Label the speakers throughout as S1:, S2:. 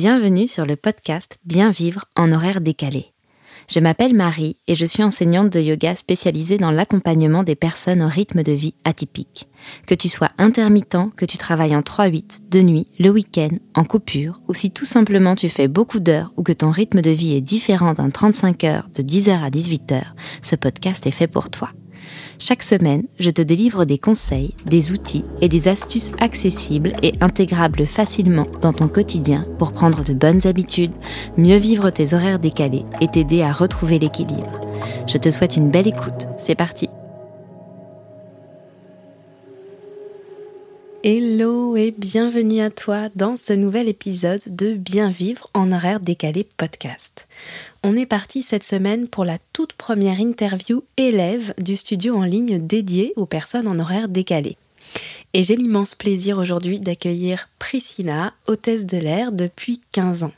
S1: Bienvenue sur le podcast Bien vivre en horaire décalé. Je m'appelle Marie et je suis enseignante de yoga spécialisée dans l'accompagnement des personnes au rythme de vie atypique. Que tu sois intermittent, que tu travailles en 3-8, de nuit, le week-end, en coupure, ou si tout simplement tu fais beaucoup d'heures ou que ton rythme de vie est différent d'un 35 heures de 10h à 18h, ce podcast est fait pour toi. Chaque semaine, je te délivre des conseils, des outils et des astuces accessibles et intégrables facilement dans ton quotidien pour prendre de bonnes habitudes, mieux vivre tes horaires décalés et t'aider à retrouver l'équilibre. Je te souhaite une belle écoute. C'est parti. Hello et bienvenue à toi dans ce nouvel épisode de Bien vivre en horaire décalé podcast on est parti cette semaine pour la toute première interview élève du studio en ligne dédié aux personnes en horaire décalé. Et j'ai l'immense plaisir aujourd'hui d'accueillir Priscilla, hôtesse de l'air depuis 15 ans.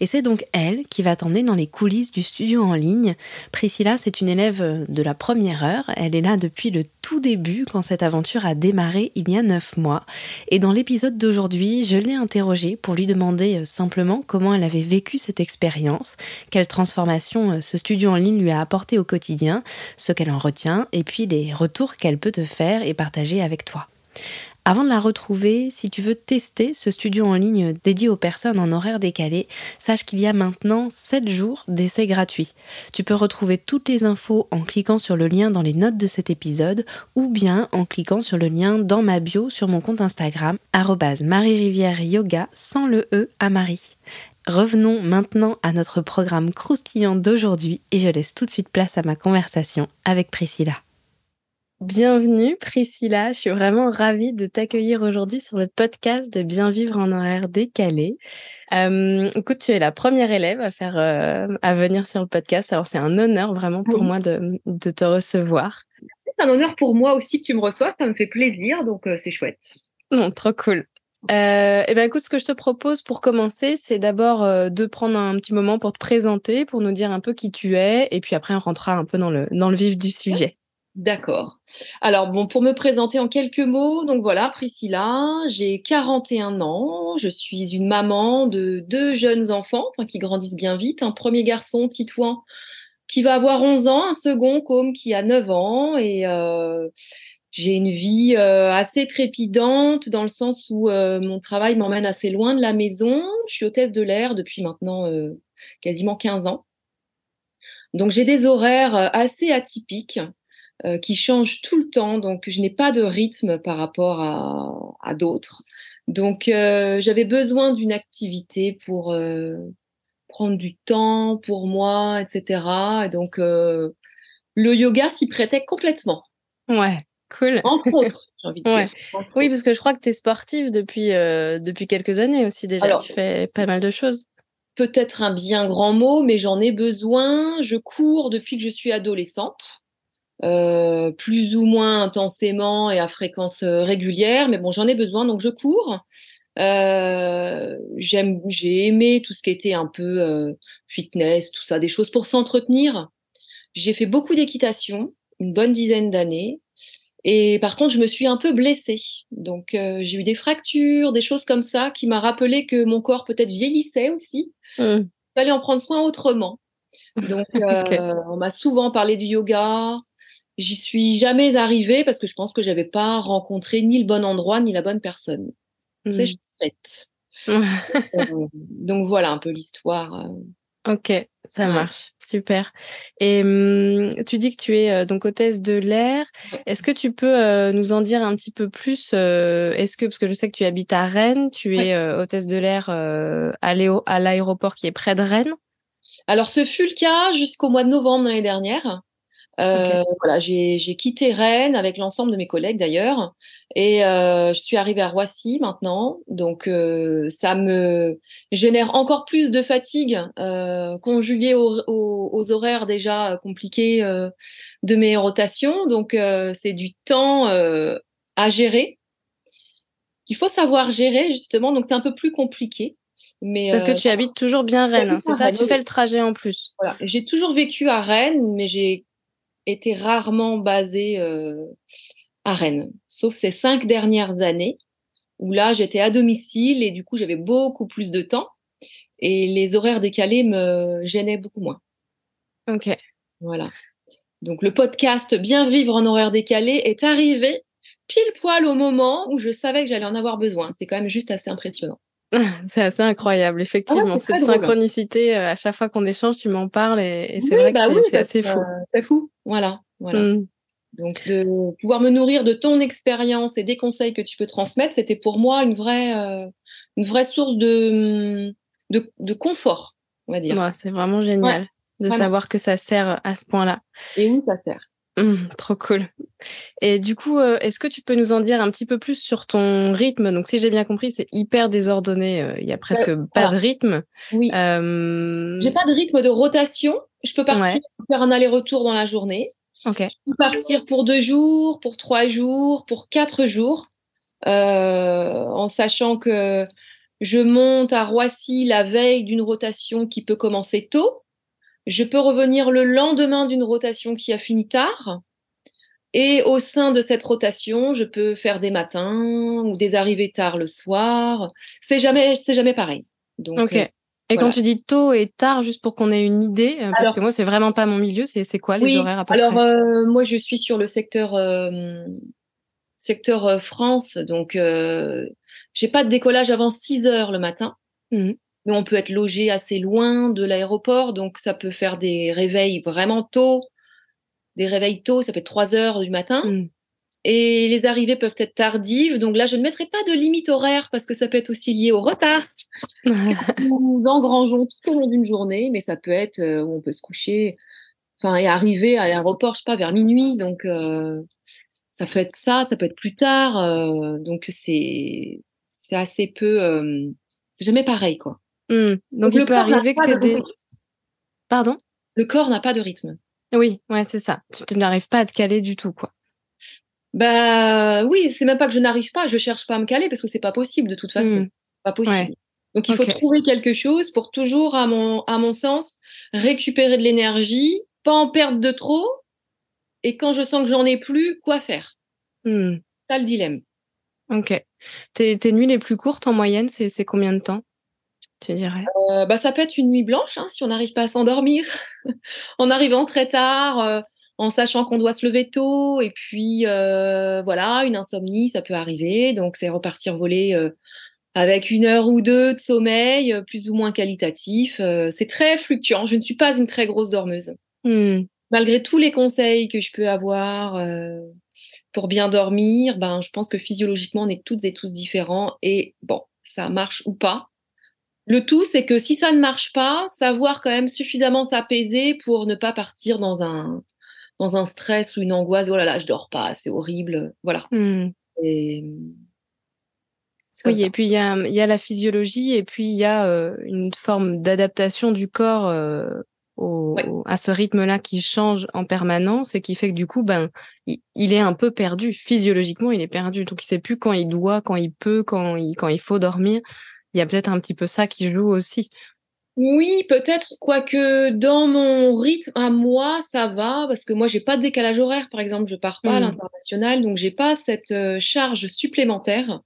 S1: Et c'est donc elle qui va t'emmener dans les coulisses du studio en ligne. Priscilla, c'est une élève de la première heure. Elle est là depuis le tout début quand cette aventure a démarré il y a 9 mois. Et dans l'épisode d'aujourd'hui, je l'ai interrogée pour lui demander euh, simplement comment elle avait vécu cette expérience, quelle transformation euh, ce studio en ligne lui a apporté au quotidien, ce qu'elle en retient et puis les retours qu'elle peut te faire et partager avec toi. Avant de la retrouver, si tu veux tester ce studio en ligne dédié aux personnes en horaire décalé, sache qu'il y a maintenant 7 jours d'essai gratuit. Tu peux retrouver toutes les infos en cliquant sur le lien dans les notes de cet épisode ou bien en cliquant sur le lien dans ma bio sur mon compte Instagram Marie-Rivière Yoga sans le E à Marie. Revenons maintenant à notre programme croustillant d'aujourd'hui et je laisse tout de suite place à ma conversation avec Priscilla. Bienvenue Priscilla, je suis vraiment ravie de t'accueillir aujourd'hui sur le podcast de Bien vivre en horaire décalé. Euh, écoute, tu es la première élève à faire euh, à venir sur le podcast, alors c'est un honneur vraiment pour moi de, te recevoir.
S2: C'est un honneur pour moi aussi que tu me reçois, ça me fait plaisir, donc euh, c'est chouette.
S1: Non, trop cool. Euh, et ben écoute, ce que je te propose pour commencer, c'est d'abord de prendre un petit moment pour te présenter, pour nous dire un peu qui tu es, et puis après on rentrera un peu dans le, dans le vif du sujet.
S2: D'accord. Alors bon, pour me présenter en quelques mots, donc voilà, Priscilla, j'ai 41 ans, je suis une maman de deux jeunes enfants qui grandissent bien vite, un premier garçon, Titouan, qui va avoir 11 ans, un second, Com, qui a 9 ans, et euh, j'ai une vie euh, assez trépidante dans le sens où euh, mon travail m'emmène assez loin de la maison, je suis hôtesse de l'air depuis maintenant quasiment 15 ans. Donc j'ai des horaires assez atypiques. Euh, qui change tout le temps, donc je n'ai pas de rythme par rapport à, d'autres. Donc euh, j'avais besoin d'une activité pour euh, prendre du temps pour moi, etc. Et donc le yoga s'y prêtait complètement.
S1: Ouais. Cool.
S2: Entre autres, j'ai envie de dire.
S1: oui, parce que je crois que tu es sportive depuis, depuis quelques années aussi déjà. tu fais pas mal de choses.
S2: Peut-être un bien grand mot, mais j'en ai besoin. Je cours depuis que je suis adolescente. Euh, plus ou moins intensément et à fréquence euh, régulière, mais bon, j'en ai besoin, donc je cours. Euh, j'aime, j'ai aimé tout ce qui était un peu euh, fitness, tout ça, des choses pour s'entretenir. J'ai fait beaucoup d'équitation, une bonne dizaine d'années. Et par contre, je me suis un peu blessée. Donc, euh, j'ai eu des fractures, des choses comme ça, qui m'a rappelé que mon corps peut-être vieillissait aussi. Mmh. Il fallait en prendre soin autrement. Donc, on m'a souvent parlé du yoga, J'y suis jamais arrivée parce que je pense que j'avais pas rencontré ni le bon endroit ni la bonne personne. C'est mmh. fait. Euh, donc voilà un peu l'histoire.
S1: Euh. Ok, ça marche, super. Et mmh, tu dis que tu es euh, donc hôtesse de l'air. Est-ce que tu peux nous en dire un petit peu plus Est-ce que parce que je sais que tu habites à Rennes, tu es hôtesse de l'air à l'aéroport qui est près de Rennes?
S2: Alors ce fut le cas jusqu'au mois de novembre l'année dernière. Euh, voilà, j'ai quitté Rennes avec l'ensemble de mes collègues d'ailleurs, et euh, je suis arrivée à Roissy maintenant. Donc euh, ça me génère encore plus de fatigue conjuguée aux, horaires déjà compliqués de mes rotations. Donc c'est du temps à gérer qu'il faut savoir gérer justement. Donc c'est un peu plus compliqué.
S1: Mais Parce que tu habites toujours bien Rennes, hein, c'est ça Tu fais le trajet en plus.
S2: Voilà. J'ai toujours vécu à Rennes, mais j'ai était rarement basée euh, à Rennes, sauf ces cinq dernières années où là j'étais à domicile et du coup j'avais beaucoup plus de temps. et les horaires décalés me gênaient beaucoup moins.
S1: Ok.
S2: Voilà. Donc le podcast Bien vivre en horaire décalé est arrivé pile poil au moment où je savais que j'allais en avoir besoin. C'est quand même juste assez impressionnant.
S1: C'est assez incroyable, effectivement.
S2: Ah
S1: Cette synchronicité, euh, à chaque fois qu'on échange, tu m'en parles et, c'est vrai
S2: bah
S1: que c'est assez fou.
S2: c'est fou, voilà. voilà. Mmh. Donc, de pouvoir me nourrir de ton expérience et des conseils que tu peux transmettre, c'était pour moi une vraie, euh, une vraie source de, de, de, confort, on va dire.
S1: Bah, c'est vraiment génial de savoir que ça sert à ce point-là.
S2: Et oui, ça sert.
S1: Mmh, trop cool. Et du coup, euh, est-ce que tu peux nous en dire un petit peu plus sur ton rythme? Donc, si j'ai bien compris, c'est hyper désordonné. Euh, il y a presque pas de rythme.
S2: Oui. Euh... J'ai pas de rythme de rotation. Je peux partir faire un aller-retour dans la journée.
S1: Ok.
S2: Je peux partir pour deux jours, pour trois jours, pour quatre jours, euh, en sachant que je monte à Roissy la veille d'une rotation qui peut commencer tôt. Je peux revenir le lendemain d'une rotation qui a fini tard. Et au sein de cette rotation, je peux faire des matins ou des arrivées tard le soir. C'est jamais, c'est jamais pareil.
S1: Donc, ok. Euh, et quand tu dis tôt et tard, juste pour qu'on ait une idée, euh, parce que moi, c'est vraiment pas mon milieu, c'est quoi les horaires à peu
S2: alors,
S1: près?
S2: euh, moi, je suis sur le secteur, secteur France, donc j'ai pas de décollage avant 6 heures le matin. Mmh on peut être logé assez loin de l'aéroport, donc ça peut faire des réveils vraiment tôt, des réveils tôt, ça peut être 3 heures du matin. Mm. Et les arrivées peuvent être tardives, donc là je ne mettrai pas de limite horaire parce que ça peut être aussi lié au retard. nous engrangeons tout au long d'une journée, mais ça peut être euh, où on peut se coucher, enfin et arriver à l'aéroport, je sais pas, vers minuit, donc euh, ça peut être ça, ça peut être plus tard, euh, donc c'est c'est assez peu, c'est jamais pareil quoi.
S1: Mmh. Donc, il peut arriver que tu des. Pardon?
S2: Le corps n'a pas de rythme.
S1: Oui, ouais, c'est ça. Tu n'arrives pas à te caler du tout, quoi.
S2: Bah oui, c'est même pas que je n'arrive pas, je cherche pas à me caler parce que c'est pas possible de toute façon. Mmh. Pas possible. Donc il faut trouver quelque chose pour toujours, à mon, à mon sens, récupérer de l'énergie, pas en perdre de trop, et quand je sens que j'en ai plus, quoi faire?
S1: Mmh.
S2: Ça le dilemme.
S1: Ok. Tes, tes nuits les plus courtes en moyenne, c'est combien de temps? Tu dirais?
S2: Euh, bah, Ça peut être une nuit blanche hein, si on n'arrive pas à s'endormir en arrivant très tard, euh, en sachant qu'on doit se lever tôt. Et puis, euh, voilà, une insomnie, ça peut arriver. Donc, c'est repartir voler avec une heure ou deux de sommeil, plus ou moins qualitatif. c'est très fluctuant. Je ne suis pas une très grosse dormeuse.
S1: Mmh.
S2: Malgré tous les conseils que je peux avoir pour bien dormir, ben, je pense que physiologiquement, on est toutes et tous différents. Et bon, ça marche ou pas. Le tout, c'est que si ça ne marche pas, savoir quand même suffisamment s'apaiser pour ne pas partir dans un, dans un stress ou une angoisse. Oh là là, je dors pas, c'est horrible. Voilà.
S1: Mmh.
S2: Et...
S1: Oui, et puis il y a, y a, la physiologie et puis il y a euh, une forme d'adaptation du corps euh, au, à ce rythme-là qui change en permanence et qui fait que du coup, ben, il, il, est un peu perdu. Physiologiquement, il est perdu. Donc il sait plus quand il doit, quand il peut, quand il, quand il faut dormir il y a peut-être un petit peu ça qui joue aussi.
S2: Oui, peut-être, quoique dans mon rythme à moi, ça va, parce que moi, j'ai pas de décalage horaire, par exemple, je pars pas à mmh. l'international, donc j'ai pas cette euh, charge supplémentaire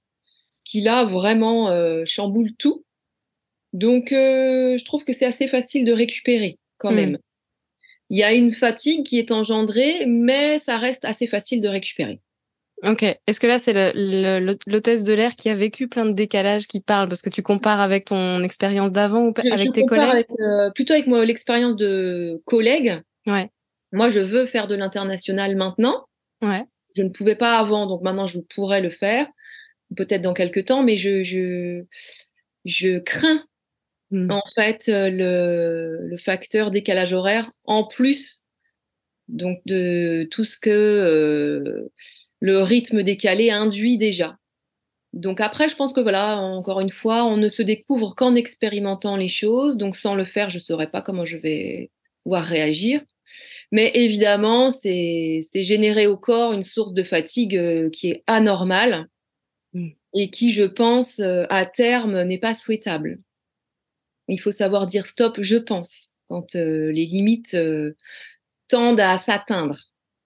S2: qui là vraiment euh, chamboule tout. Donc, euh, je trouve que c'est assez facile de récupérer quand mmh. même. Il y a une fatigue qui est engendrée, mais ça reste assez facile de récupérer.
S1: Ok. Est-ce que là, c'est l'hôtesse de l'air qui a vécu plein de décalages qui parle? Parce que tu compares avec ton expérience d'avant ou avec tes collègues?
S2: euh, Plutôt avec l'expérience de collègues.
S1: Ouais.
S2: Moi, je veux faire de l'international maintenant.
S1: Ouais.
S2: Je ne pouvais pas avant, donc maintenant, je pourrais le faire. Peut-être dans quelques temps, mais je, je, je crains hmm. en fait le, le facteur décalage horaire en plus donc de tout ce que euh, le rythme décalé induit déjà. Donc après, je pense que voilà, encore une fois, on ne se découvre qu'en expérimentant les choses. Donc sans le faire, je ne saurais pas comment je vais pouvoir réagir. Mais évidemment, c'est générer au corps une source de fatigue euh, qui est anormale mm. et qui, je pense, euh, à terme, n'est pas souhaitable. Il faut savoir dire stop, je pense, quand les limites tendent à s'atteindre.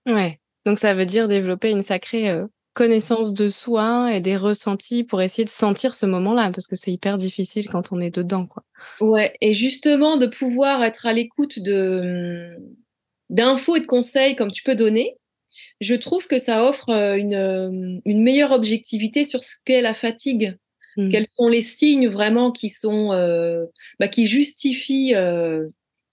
S1: Ouais. Donc ça veut dire développer une sacrée euh, connaissance de soi et des ressentis pour essayer de sentir ce moment-là, parce que c'est hyper difficile quand on est dedans, quoi.
S2: Ouais, et justement de pouvoir être à l'écoute de hum, d'infos et de conseils comme tu peux donner, je trouve que ça offre euh, une, euh, une meilleure objectivité sur ce qu'est la fatigue. Mmh. Quels sont les signes vraiment qui sont euh, bah, qui justifient euh,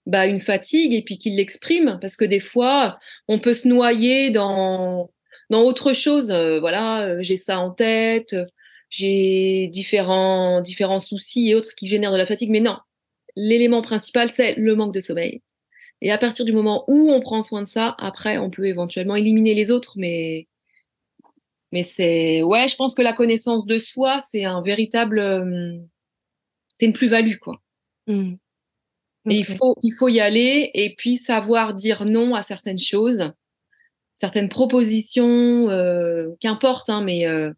S2: bah, une fatigue et puis qui l'expriment parce que des fois on peut se noyer dans dans autre chose. Euh, voilà, j'ai ça en tête, j'ai différents différents soucis et autres qui génèrent de la fatigue, mais non, l'élément principal c'est le manque de sommeil. Et à partir du moment où on prend soin de ça, après, on peut éventuellement éliminer les autres, mais mais c'est ouais, je pense que la connaissance de soi, c'est un véritable, euh, c'est une plus-value quoi. Et il faut il faut y aller et puis savoir dire non à certaines choses, certaines propositions, euh, qu'importe, hein, mais euh,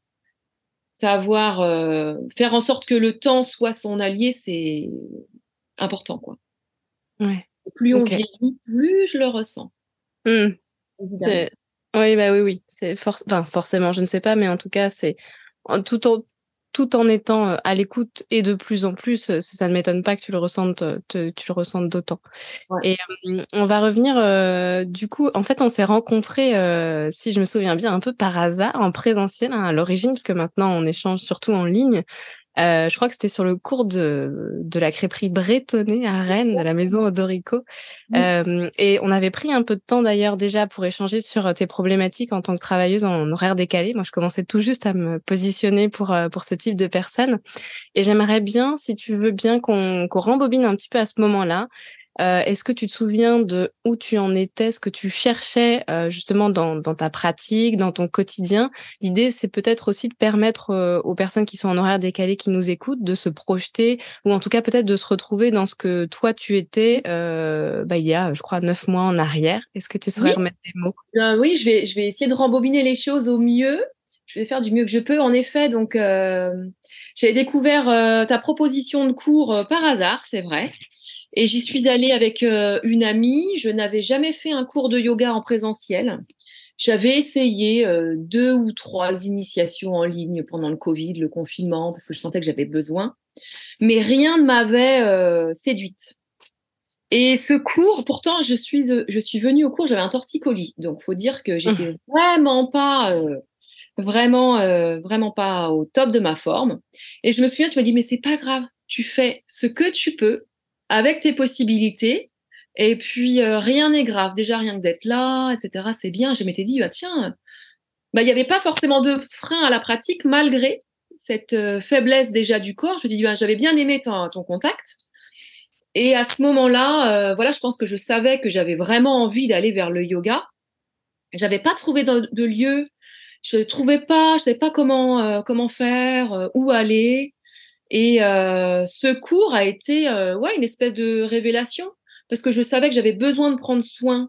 S2: savoir euh, faire en sorte que le temps soit son allié, c'est important quoi.
S1: Ouais.
S2: Plus on vieillit, plus je le ressens.
S1: Mmh. Oui, bah oui, oui. C'est enfin, forcément, je ne sais pas, mais en tout cas, c'est tout en tout en étant à l'écoute et de plus en plus, ça, ne m'étonne pas que tu le ressentes, tu le ressentes d'autant. Et on va revenir, du coup, en fait, on s'est rencontrés, si je me souviens bien, un peu par hasard en présentiel hein, à l'origine, puisque maintenant on échange surtout en ligne. Euh, je crois que c'était sur le cours de, de la crêperie bretonnée à Rennes, de la maison Odorico. Euh, et on avait pris un peu de temps d'ailleurs déjà pour échanger sur euh, tes problématiques en tant que travailleuse en horaire décalé. Moi, je commençais tout juste à me positionner pour, pour ce type de personnes. Et j'aimerais bien, si tu veux bien, qu'on qu'on rembobine un petit peu à ce moment-là. Euh, est-ce que tu te souviens de où tu en étais, ce que tu cherchais euh, justement dans, dans, ta pratique, dans ton quotidien? L'idée, c'est peut-être aussi de permettre euh, aux personnes qui sont en horaire décalé, qui nous écoutent, de se projeter ou en tout cas peut-être de se retrouver dans ce que toi tu étais bah, il y a, je crois, neuf mois en arrière. Est-ce que tu saurais remettre des mots?
S2: Oui, je vais, je vais essayer de rembobiner les choses au mieux je vais faire du mieux que je peux. En effet, donc euh, j'ai découvert euh, ta proposition de cours euh, par hasard, c'est vrai. Et j'y suis allée avec une amie. Je n'avais jamais fait un cours de yoga en présentiel. J'avais essayé deux ou trois initiations en ligne pendant le Covid, le confinement, parce que je sentais que j'avais besoin. Mais rien ne m'avait séduite. Et ce cours, pourtant, je suis, je suis venue au cours, j'avais un torticolis. Donc, faut dire que j'étais mmh. vraiment pas vraiment, euh, vraiment pas au top de ma forme. Et je me souviens, tu m'as dit, mais c'est pas grave, tu fais ce que tu peux avec tes possibilités. Et puis, euh, rien n'est grave. Déjà, rien que d'être là, etc., c'est bien. Je m'étais dit, bah, tiens, bah, il n'y avait pas forcément de frein à la pratique, malgré cette euh, faiblesse déjà du corps. Je me dis, bah, j'avais bien aimé ton, contact. Et à ce moment-là, voilà, je pense que je savais que j'avais vraiment envie d'aller vers le yoga. J'avais pas trouvé de lieu je trouvais pas, je savais pas comment euh, comment faire, euh, où aller. Et euh, ce cours a été ouais une espèce de révélation parce que je savais que j'avais besoin de prendre soin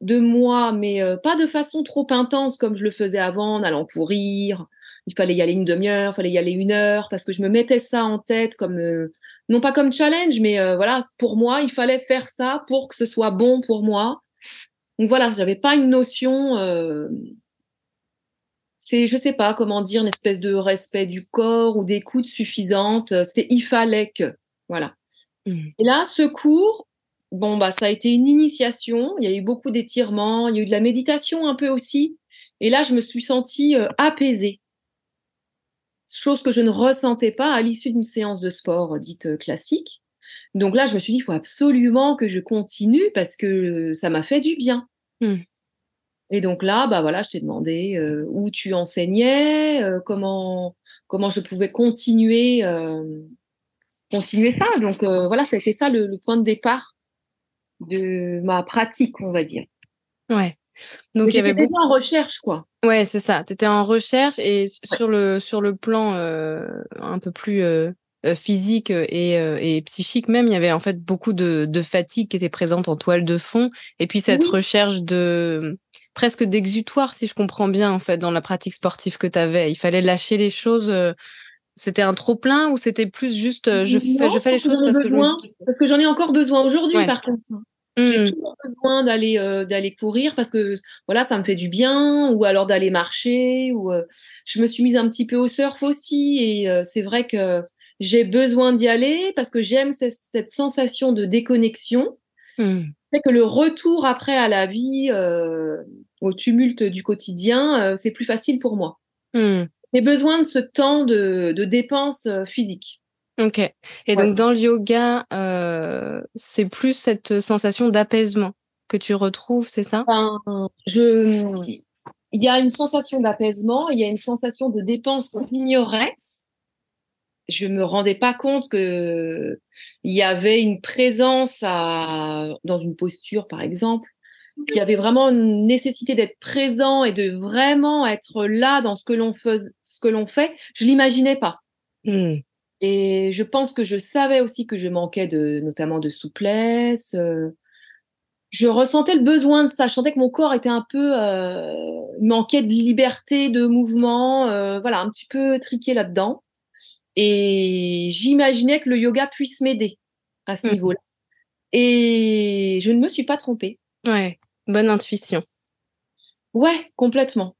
S2: de moi, mais pas de façon trop intense comme je le faisais avant, en allant courir. Il fallait y aller une demi-heure, il fallait y aller une heure, parce que je me mettais ça en tête comme, non pas comme challenge, mais voilà, pour moi, il fallait faire ça pour que ce soit bon pour moi. Donc voilà, j'avais pas une notion c'est, je sais pas comment dire, une espèce de respect du corps ou d'écoute suffisante. C'était il fallait que, voilà. Mmh. Et là, ce cours, bon bah ça a été une initiation. Il y a eu beaucoup d'étirements, il y a eu de la méditation un peu aussi. Et là, je me suis sentie euh, apaisée, chose que je ne ressentais pas à l'issue d'une séance de sport euh, dite euh, classique. Donc là, je me suis dit, il faut absolument que je continue parce que ça m'a fait du bien. Mmh. Et donc là, bah voilà, je t'ai demandé euh, où tu enseignais, euh, comment comment je pouvais continuer euh, continuer ça. Donc voilà, ça a été ça le, point de départ de ma pratique, on va dire.
S1: Ouais.
S2: Donc il y avait beaucoup... en recherche, quoi.
S1: Ouais, c'est ça. Tu étais en recherche et sur le sur le plan un peu plus physique et, et, psychique même, il y avait en fait beaucoup de, de, fatigue qui était présente en toile de fond et puis cette recherche de presque d'exutoire, si je comprends bien, en fait, dans la pratique sportive que tu avais. Il fallait lâcher les choses. Euh, c'était un trop plein ou c'était plus juste euh, je, fais, je fais les choses parce que,
S2: parce que j'en ai encore besoin aujourd'hui, par contre. J'ai mmh. toujours besoin d'aller d'aller courir parce que voilà, ça me fait du bien, ou alors d'aller marcher. Ou je me suis mise un petit peu au surf aussi, et c'est vrai que j'ai besoin d'y aller parce que j'aime cette, sensation de déconnexion. Mmh. Fait que le retour après à la vie, au tumulte du quotidien, c'est plus facile pour moi. Mmh. J'ai besoin de ce temps de, de dépense physique.
S1: Ok. Et donc dans le yoga, euh, c'est plus cette sensation d'apaisement que tu retrouves, c'est ça?
S2: Je... Il y a une sensation d'apaisement, il y a une sensation de dépense qu'on ignorait. Je me rendais pas compte que il y avait une présence à... dans une posture, par exemple, qu'il y avait vraiment une nécessité d'être présent et de vraiment être là dans ce que l'on fait. Ce que l'on fait, je l'imaginais pas. Mmh. Et je pense que je savais aussi que je manquais de, notamment de souplesse. Euh, je ressentais le besoin de ça. Je sentais que mon corps était un peu euh, manquait de liberté, de mouvement, euh, voilà, un petit peu triqué là-dedans. Et j'imaginais que le yoga puisse m'aider à ce mmh. niveau-là. Et je ne me suis pas trompée.
S1: Ouais, bonne intuition.
S2: Ouais, complètement.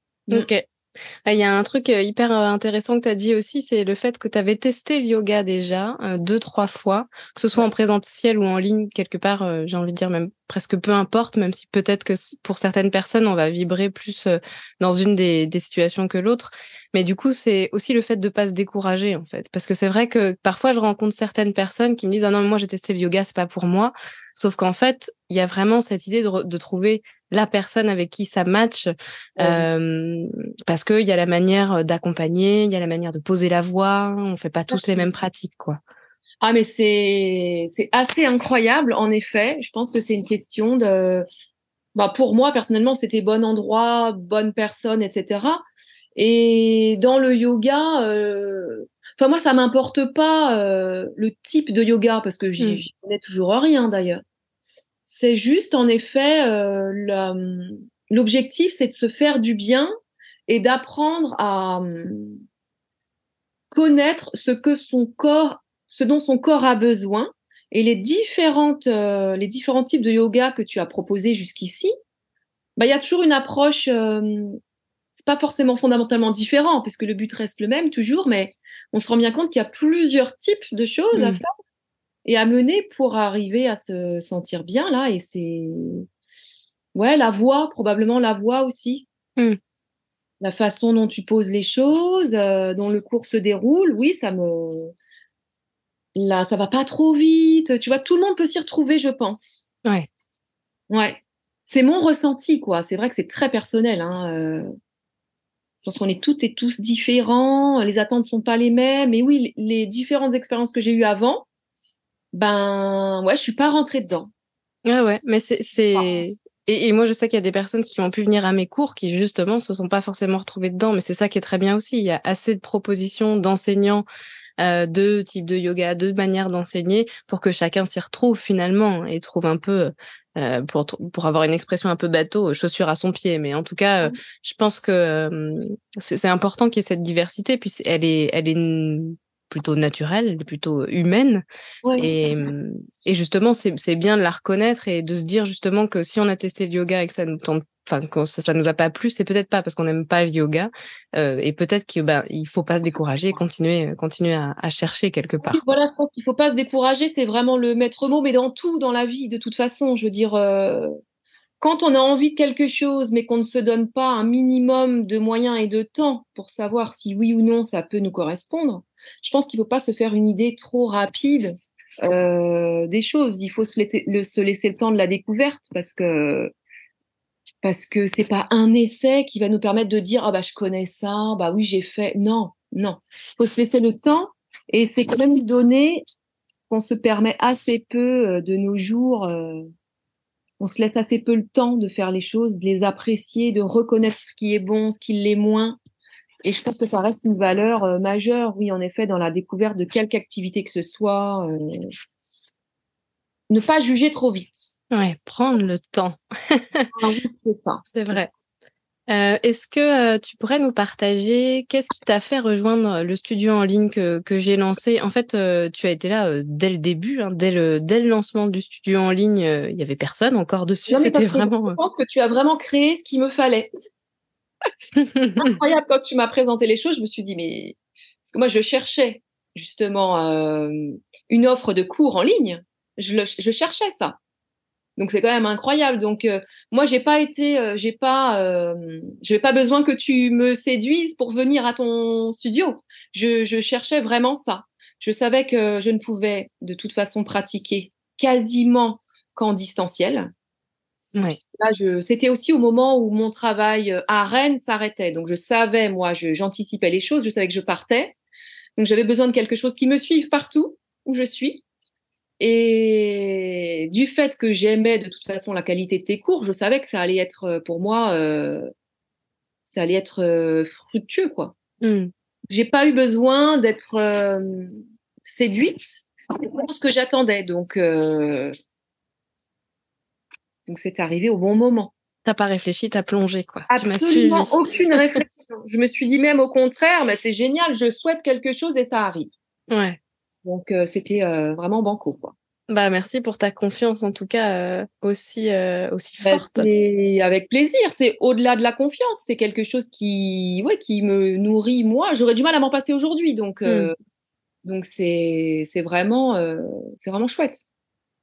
S1: Ah, il y a un truc euh, hyper euh, intéressant que tu as dit aussi, c'est le fait que tu avais testé le yoga déjà euh, deux, trois fois, que ce soit en présentiel ou en ligne, quelque part, j'ai envie de dire même presque peu importe, même si peut-être que pour certaines personnes, on va vibrer plus dans une des, des situations que l'autre. Mais du coup, c'est aussi le fait de pas se décourager, en fait. Parce que c'est vrai que parfois, je rencontre certaines personnes qui me disent, ah non, moi, j'ai testé le yoga, c'est pas pour moi. Sauf qu'en fait, il y a vraiment cette idée de, de trouver la personne avec qui ça match, euh, parce qu'il y a la manière d'accompagner, il y a la manière de poser la voix, on fait pas tous les mêmes pratiques, quoi.
S2: Ah, mais c'est c'est assez incroyable, en effet. Je pense que c'est une question de. Bah, pour moi, personnellement, c'était bon endroit, bonne personne, etc. Et dans le yoga, euh... enfin moi, ça m'importe pas euh, le type de yoga parce que j'y mmh. connais toujours rien d'ailleurs. C'est juste, en effet, euh, l'objectif, c'est de se faire du bien et d'apprendre à hum, connaître ce que son corps, ce dont son corps a besoin. Et les différentes, euh, les différents types de yoga que tu as proposés jusqu'ici, bah, il y a toujours une approche. Euh, c'est pas forcément fondamentalement différent, puisque le but reste le même toujours, mais on se rend bien compte qu'il y a plusieurs types de choses à mmh. faire et à mener pour arriver à se sentir bien là. Et c'est ouais la voix, probablement la voix aussi. Mmh. La façon dont tu poses les choses, euh, dont le cours se déroule, oui, ça me là, ça va pas trop vite. Tu vois, tout le monde peut s'y retrouver, je pense.
S1: Ouais.
S2: Ouais. C'est mon ressenti, quoi. C'est vrai que c'est très personnel. Hein. Euh. Je pense qu'on est toutes et tous différents. Les attentes sont pas les mêmes. Mais oui, les différentes expériences que j'ai eues avant, ben ouais, je suis pas rentrée dedans.
S1: Ah ouais, mais c'est c'est et, moi je sais qu'il y a des personnes qui ont pu venir à mes cours qui justement se sont pas forcément retrouvées dedans, mais c'est ça qui est très bien aussi. Il y a assez de propositions d'enseignants euh, de types de yoga, de manières d'enseigner pour que chacun s'y retrouve finalement et trouve un peu euh, pour, pour avoir une expression un peu bateau, chaussure à son pied. Mais en tout cas, euh, je pense que euh, c'est important qu'il y ait cette diversité. Puis elle est, elle est plutôt naturelle, plutôt humaine. Et, et, justement, c'est bien de la reconnaître et de se dire justement que si on a testé le yoga et que ça nous tente enfin que ça, ça nous a pas plu, c'est peut-être pas parce qu'on n'aime pas le yoga euh, et peut-être qu'il ben il faut pas se décourager et continuer continuer à, à chercher quelque part.
S2: voilà, je pense qu'il faut pas se décourager, c'est vraiment le maître mot, mais dans tout dans la vie de toute façon, je veux dire. Euh, quand on a envie de quelque chose, mais qu'on ne se donne pas un minimum de moyens et de temps pour savoir si oui ou non ça peut nous correspondre, je pense qu'il ne faut pas se faire une idée trop rapide euh, des choses. Il faut se laisser, le, temps de la découverte parce que parce que c'est pas un essai qui va nous permettre de dire ah bah je connais ça, bah oui j'ai fait. Non, non. Il faut se laisser le temps et c'est quand même donner qu'on se permet assez peu euh, de nos jours. Euh, on se laisse assez peu le temps de faire les choses, de les apprécier, de reconnaître ce qui est bon, ce qui l'est moins. Et je pense que ça reste une valeur euh, majeure, oui, en effet, dans la découverte de quelque activité que ce soit. Euh, ne pas juger trop vite.
S1: Ouais, prendre le temps.
S2: Ah oui, c'est ça.
S1: C'est vrai. Euh, est-ce que tu pourrais nous partager qu'est-ce qui t'a fait rejoindre le studio en ligne que, j'ai lancé? En fait, tu as été là dès le début, hein, dès, le, dès le lancement du studio en ligne, il n'y avait personne encore dessus. C'était vraiment.
S2: Je pense que tu as vraiment créé ce qu'il me fallait. Incroyable quand tu m'as présenté les choses. Je me suis dit mais parce que moi je cherchais justement une offre de cours en ligne. Je, cherchais ça. Donc c'est quand même incroyable. Donc euh, moi j'ai pas été, euh, j'ai pas, euh, j'ai pas besoin que tu me séduises pour venir à ton studio. Je, je, cherchais vraiment ça. Je savais que je ne pouvais de toute façon pratiquer quasiment qu'en distanciel.
S1: Ouais.
S2: c'était aussi au moment où mon travail à Rennes s'arrêtait. Donc je savais, moi, j'anticipais les choses. Je savais que je partais. Donc j'avais besoin de quelque chose qui me suive partout où je suis. Et du fait que j'aimais de toute façon la qualité de tes cours, je savais que ça allait être euh, pour moi, euh, ça allait être euh, fructueux, quoi.
S1: Mmh.
S2: J'ai pas eu besoin d'être séduite pour ce que j'attendais, donc donc c'est arrivé au bon moment.
S1: T'as pas réfléchi, t'as plongé quoi.
S2: Absolument aucune réflexion. je me suis dit même au contraire, mais c'est génial, je souhaite quelque chose et ça arrive.
S1: Ouais.
S2: Donc euh, c'était euh, vraiment banco quoi.
S1: Bah merci pour ta confiance en tout cas euh, aussi aussi bah, forte.
S2: avec plaisir. C'est au-delà de la confiance. C'est quelque chose qui ouais qui me nourrit moi. J'aurais du mal à m'en passer aujourd'hui. Donc mmh. donc c'est c'est vraiment c'est vraiment chouette.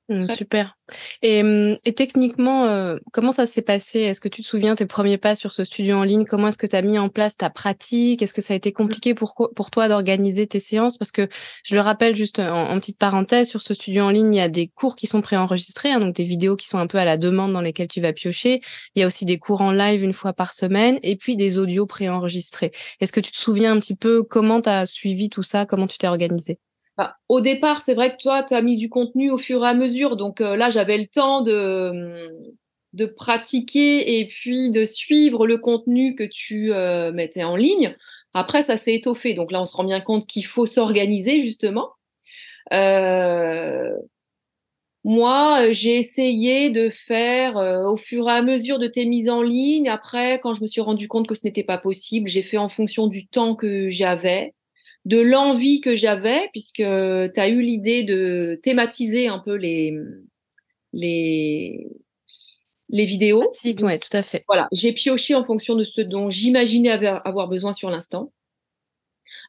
S1: Mmh, super. Et, mmh, et techniquement, euh, comment ça s'est passé? Est-ce que tu te souviens tes premiers pas sur ce studio en ligne? Comment est-ce que tu as mis en place ta pratique? Est-ce que ça a été mmh. compliqué pour, pour toi d'organiser tes séances? Parce que je le rappelle juste en, petite parenthèse, sur ce studio en ligne, il y a des cours qui sont préenregistrés, hein, donc des vidéos qui sont un peu à la demande dans lesquelles tu vas piocher. Il y a aussi des cours en live une fois par semaine et puis des audios préenregistrés. Est-ce que tu te souviens un petit peu comment tu as suivi tout ça? Comment tu t'es organisé?
S2: Au départ, c'est vrai que toi, tu as mis du contenu au fur et à mesure. Donc euh, là, j'avais le temps de, de pratiquer et puis de suivre le contenu que tu euh, mettais en ligne. Après, ça s'est étoffé. Donc là, on se rend bien compte qu'il faut s'organiser, justement. Euh, moi, j'ai essayé de faire au fur et à mesure de tes mises en ligne. Après, quand je me suis rendu compte que ce n'était pas possible, j'ai fait en fonction du temps que j'avais de l'envie que j'avais, puisque tu as eu l'idée de thématiser un peu les, les, les vidéos.
S1: Oui, tout à fait.
S2: Voilà, j'ai pioché en fonction de ce dont j'imaginais avoir besoin sur l'instant.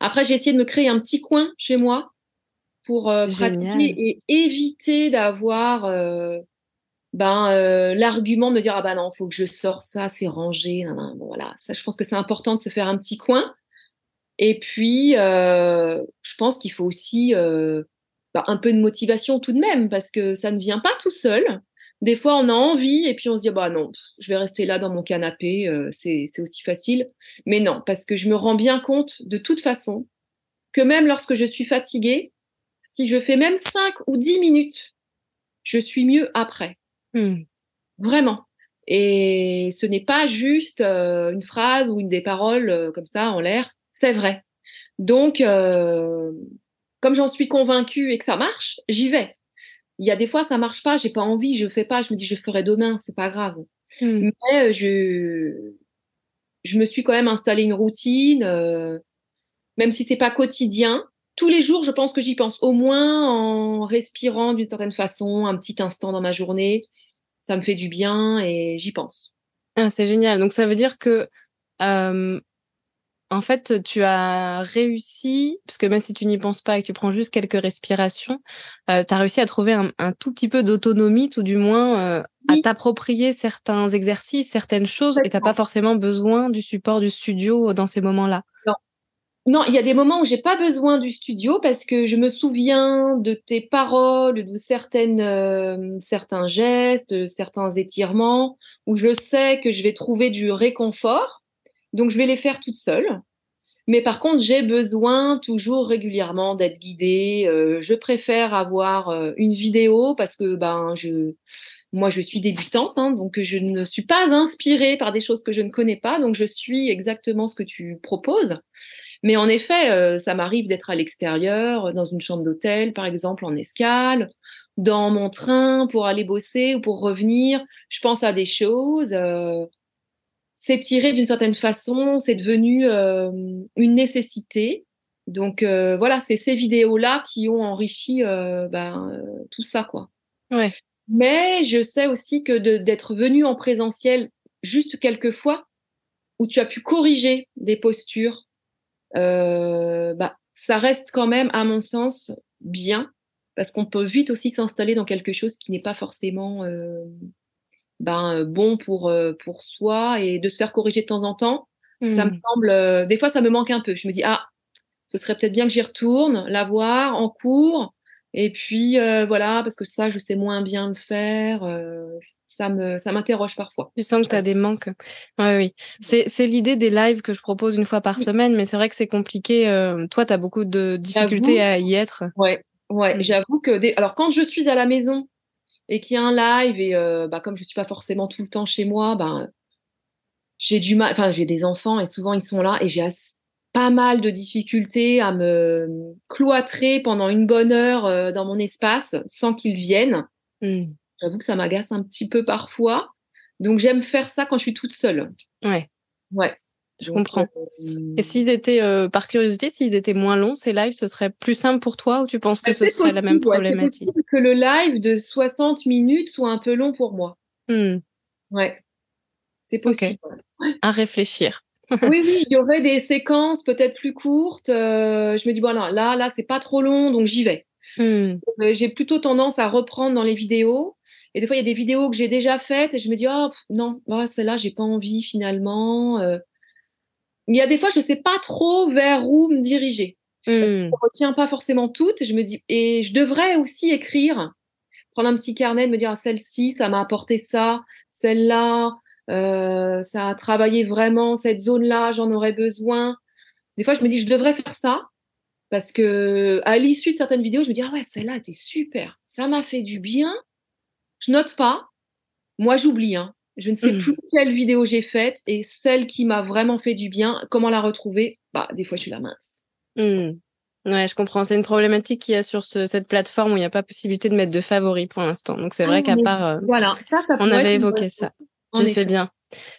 S2: Après, j'ai essayé de me créer un petit coin chez moi pour euh, pratiquer et éviter d'avoir euh, ben, euh, l'argument de me dire ah ben non, il faut que je sorte ça, c'est rangé. voilà, ça, je pense que c'est important de se faire un petit coin et puis, euh, je pense qu'il faut aussi euh, bah, un peu de motivation tout de même, parce que ça ne vient pas tout seul. Des fois, on a envie et puis on se dit, bah non, je vais rester là dans mon canapé, euh, c'est aussi facile. Mais non, parce que je me rends bien compte de toute façon que même lorsque je suis fatiguée, si je fais même 5 ou 10 minutes, je suis mieux après.
S1: Hmm.
S2: Vraiment. Et ce n'est pas juste une phrase ou une des paroles comme ça en l'air c'est vrai. Donc, euh, comme j'en suis convaincue et que ça marche, j'y vais. Il y a des fois, ça marche pas, j'ai pas envie, je fais pas, je me dis je ferai demain, c'est pas grave.
S1: Hmm.
S2: Mais euh, je, je me suis quand même installé une routine, euh, même si c'est pas quotidien. Tous les jours, je pense que j'y pense, au moins en respirant d'une certaine façon, un petit instant dans ma journée. Ça me fait du bien et j'y pense.
S1: Ah, c'est génial. Donc ça veut dire que en fait, tu as réussi, parce que même si tu n'y penses pas et que tu prends juste quelques respirations, euh, tu as réussi à trouver un, tout petit peu d'autonomie, tout du moins euh, à t'approprier certains exercices, certaines choses, et tu n'as pas forcément besoin du support du studio dans ces moments-là.
S2: Non. Non, il y a des moments où j'ai pas besoin du studio parce que je me souviens de tes paroles, de certaines, euh, certains gestes, certains étirements, où je sais que je vais trouver du réconfort. Donc, je vais les faire toute seule. Mais par contre, j'ai besoin toujours régulièrement d'être guidée. Euh, je préfère avoir euh, une vidéo parce que ben, je, moi, je suis débutante, hein, donc je ne suis pas inspirée par des choses que je ne connais pas. Donc, je suis exactement ce que tu proposes. Mais en effet, euh, ça m'arrive d'être à l'extérieur, dans une chambre d'hôtel, par exemple, en escale, dans mon train pour aller bosser ou pour revenir. Je pense à des choses s'étirer d'une certaine façon, c'est devenu une nécessité. Donc voilà, c'est ces vidéos-là qui ont enrichi ben, tout ça, quoi.
S1: Ouais.
S2: Mais je sais aussi que d'être venu en présentiel juste quelques fois, où tu as pu corriger des postures, bah, ça reste quand même, à mon sens, bien, parce qu'on peut vite aussi s'installer dans quelque chose qui n'est pas forcément ben, bon pour, pour soi et de se faire corriger de temps en temps. Ça me mmh. semble, des fois, ça me manque un peu. Je me dis, ah, ce serait peut-être bien que j'y retourne, la voir en cours. Et puis voilà, parce que ça, je sais moins bien le faire. ça me, ça m'interroge parfois.
S1: Tu sens que tu as des manques. Oui, oui. C'est, l'idée des lives que je propose une fois par semaine, mais c'est vrai que c'est compliqué. toi, tu as beaucoup de difficultés à y être.
S2: Ouais, ouais. Mmh. J'avoue que alors quand je suis à la maison, et qu'il y a un live et euh, bah, comme je suis pas forcément tout le temps chez moi, bah, j'ai du mal. Enfin, j'ai des enfants et souvent ils sont là et j'ai pas mal de difficultés à me cloîtrer pendant une bonne heure euh, dans mon espace sans qu'ils viennent. Mmh. J'avoue que ça m'agace un petit peu parfois. Donc j'aime faire ça quand je suis toute seule.
S1: Ouais.
S2: Ouais.
S1: Je comprends. Euh, et s'ils étaient, euh, par curiosité, s'ils étaient moins longs, ces lives, ce serait plus simple pour toi ou tu penses que bah, ce serait la même problématique
S2: C'est possible que le live de 60 minutes soit un peu long pour moi.
S1: Mmh.
S2: Ouais, c'est possible.
S1: À réfléchir.
S2: oui, oui, il y aurait des séquences peut-être plus courtes. Euh, je me dis, voilà, là, là, c'est pas trop long, donc j'y vais. Mmh. J'ai plutôt tendance à reprendre dans les vidéos. Et des fois, il y a des vidéos que j'ai déjà faites et je me dis, oh non, bah, celle-là, j'ai pas envie finalement il y a des fois, je ne sais pas trop vers où me diriger. je ne retiens pas forcément toutes. Je me dis, et je devrais aussi écrire, prendre un petit carnet, de me dire, ah, celle-ci, ça m'a apporté ça, celle-là, euh, ça a travaillé vraiment, cette zone-là, j'en aurais besoin. Des fois, je me dis, je devrais faire ça. Parce que à l'issue de certaines vidéos, je me dis, ah ouais, celle-là était super. Ça m'a fait du bien. Je note pas. Moi, j'oublie. Hein. Je ne sais mmh. plus quelle vidéo j'ai faite et celle qui m'a vraiment fait du bien, comment la retrouver? Bah, des fois, je suis la mince.
S1: Mmh. Ouais, je comprends. C'est une problématique qu'il y a sur cette plateforme où il n'y a pas possibilité de mettre de favoris pour l'instant. Donc, c'est vrai ah, qu'à part. Euh,
S2: voilà, ça, ça
S1: On avait évoqué ça. Je sais bien.